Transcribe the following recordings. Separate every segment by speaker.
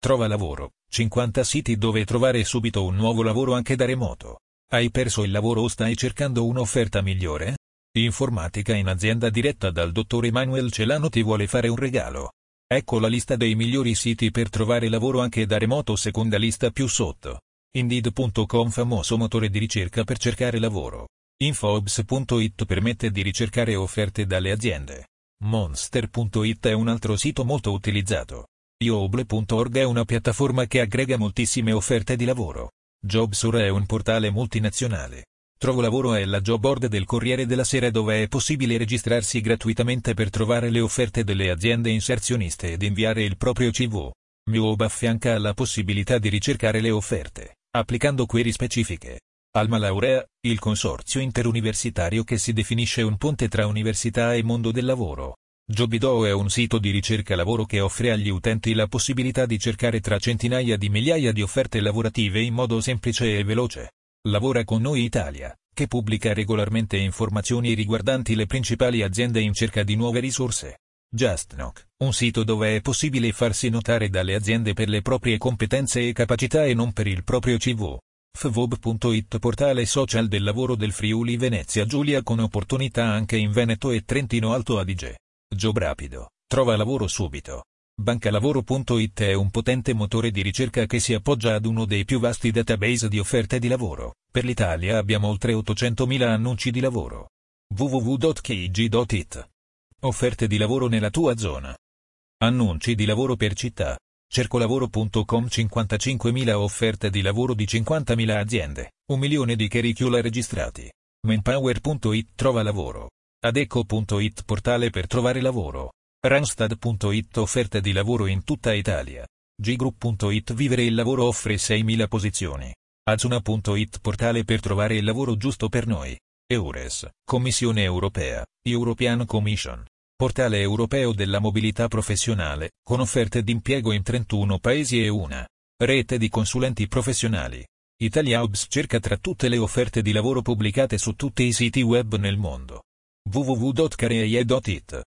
Speaker 1: Trova lavoro, 50 siti dove trovare subito un nuovo lavoro anche da remoto. Hai perso il lavoro o stai cercando un'offerta migliore? Informatica in azienda diretta dal dottor Emanuel Celano ti vuole fare un regalo. Ecco la lista dei migliori siti per trovare lavoro anche da remoto seconda lista più sotto. Indeed.com famoso motore di ricerca per cercare lavoro. Infobs.it permette di ricercare offerte dalle aziende. Monster.it è un altro sito molto utilizzato. Ioble.org è una piattaforma che aggrega moltissime offerte di lavoro. Jobsur è un portale multinazionale. Trovo lavoro è la job board del Corriere della Sera dove è possibile registrarsi gratuitamente per trovare le offerte delle aziende inserzioniste ed inviare il proprio CV. Miob affianca la possibilità di ricercare le offerte, applicando query specifiche. Alma Laurea, il consorzio interuniversitario che si definisce un ponte tra università e mondo del lavoro. Jobido è un sito di ricerca lavoro che offre agli utenti la possibilità di cercare tra centinaia di migliaia di offerte lavorative in modo semplice e veloce. Lavora con noi Italia, che pubblica regolarmente informazioni riguardanti le principali aziende in cerca di nuove risorse. JustKnock, un sito dove è possibile farsi notare dalle aziende per le proprie competenze e capacità e non per il proprio CV. Fvob.it portale social del lavoro del Friuli Venezia Giulia con opportunità anche in Veneto e Trentino Alto Adige. Job rapido, trova lavoro subito. Bancalavoro.it è un potente motore di ricerca che si appoggia ad uno dei più vasti database di offerte di lavoro. Per l'Italia abbiamo oltre 800.000 annunci di lavoro. www.kg.it Offerte di lavoro nella tua zona. Annunci di lavoro per città. Cercolavoro.com 55.000 offerte di lavoro di 50.000 aziende, un milione di curricula registrati. Manpower.it trova lavoro. Adeco.it portale per trovare lavoro. Randstad.it offerte di lavoro in tutta Italia. Group.it vivere il lavoro offre 6.000 posizioni. Azuna.it portale per trovare il lavoro giusto per noi. Eures, Commissione Europea, European Commission. Portale europeo della mobilità professionale, con offerte d'impiego in 31 paesi e una rete di consulenti professionali. ItaliaObs cerca tra tutte le offerte di lavoro pubblicate su tutti i siti web nel mondo www.career.it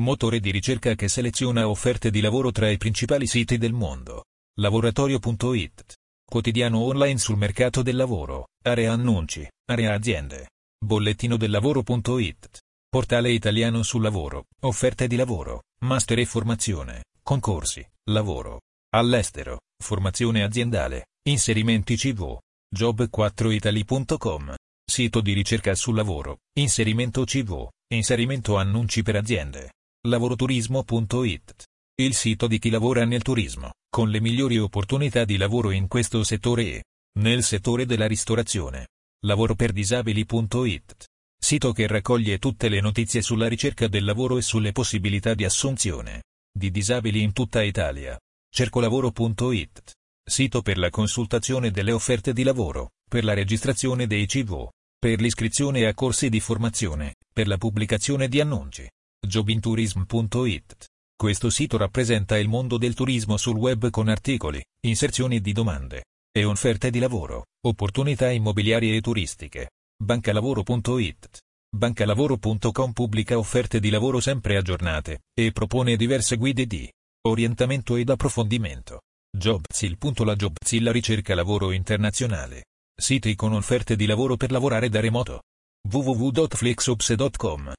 Speaker 1: Motore di ricerca che seleziona offerte di lavoro tra i principali siti del mondo. Laboratorio.it Quotidiano online sul mercato del lavoro, area annunci, area aziende. Bollettino del lavoro.it Portale italiano sul lavoro, offerte di lavoro, master e formazione, concorsi, lavoro. All'estero, formazione aziendale, inserimenti CV. Job4italy.com Sito di ricerca sul lavoro, inserimento CV, inserimento annunci per aziende. Lavoroturismo.it Il sito di chi lavora nel turismo, con le migliori opportunità di lavoro in questo settore e nel settore della ristorazione. Lavoroperdisabili.it Sito che raccoglie tutte le notizie sulla ricerca del lavoro e sulle possibilità di assunzione di disabili in tutta Italia. Cercolavoro.it Sito per la consultazione delle offerte di lavoro, per la registrazione dei CV per l'iscrizione a corsi di formazione, per la pubblicazione di annunci. Jobintourism.it Questo sito rappresenta il mondo del turismo sul web con articoli, inserzioni di domande e offerte di lavoro, opportunità immobiliari e turistiche. Bancalavoro.it Bancalavoro.com pubblica offerte di lavoro sempre aggiornate e propone diverse guide di orientamento ed approfondimento. Jobzil. La Jobzilla ricerca lavoro internazionale Siti con offerte di lavoro per lavorare da remoto. www.flexops.com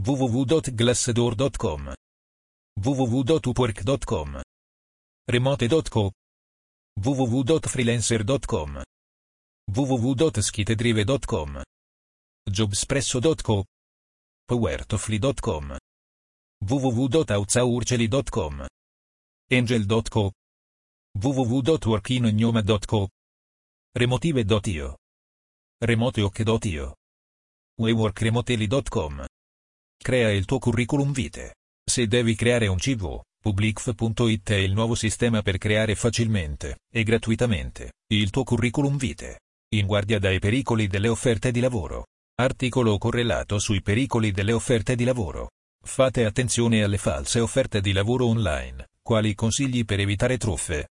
Speaker 1: www.glassdoor.com www.upwork.com remote.co www.freelancer.com www.skitedrive.com jobspresso.co powertofly.com www.outsaurceli.com angel.co www.workingnoma.co Remotive.io Remoteoc.io WeWorkRemotely.com Crea il tuo curriculum vitae. Se devi creare un CV, Publicf.it è il nuovo sistema per creare facilmente e gratuitamente il tuo curriculum vitae. In guardia dai pericoli delle offerte di lavoro. Articolo correlato sui pericoli delle offerte di lavoro. Fate attenzione alle false offerte di lavoro online. Quali consigli per evitare truffe?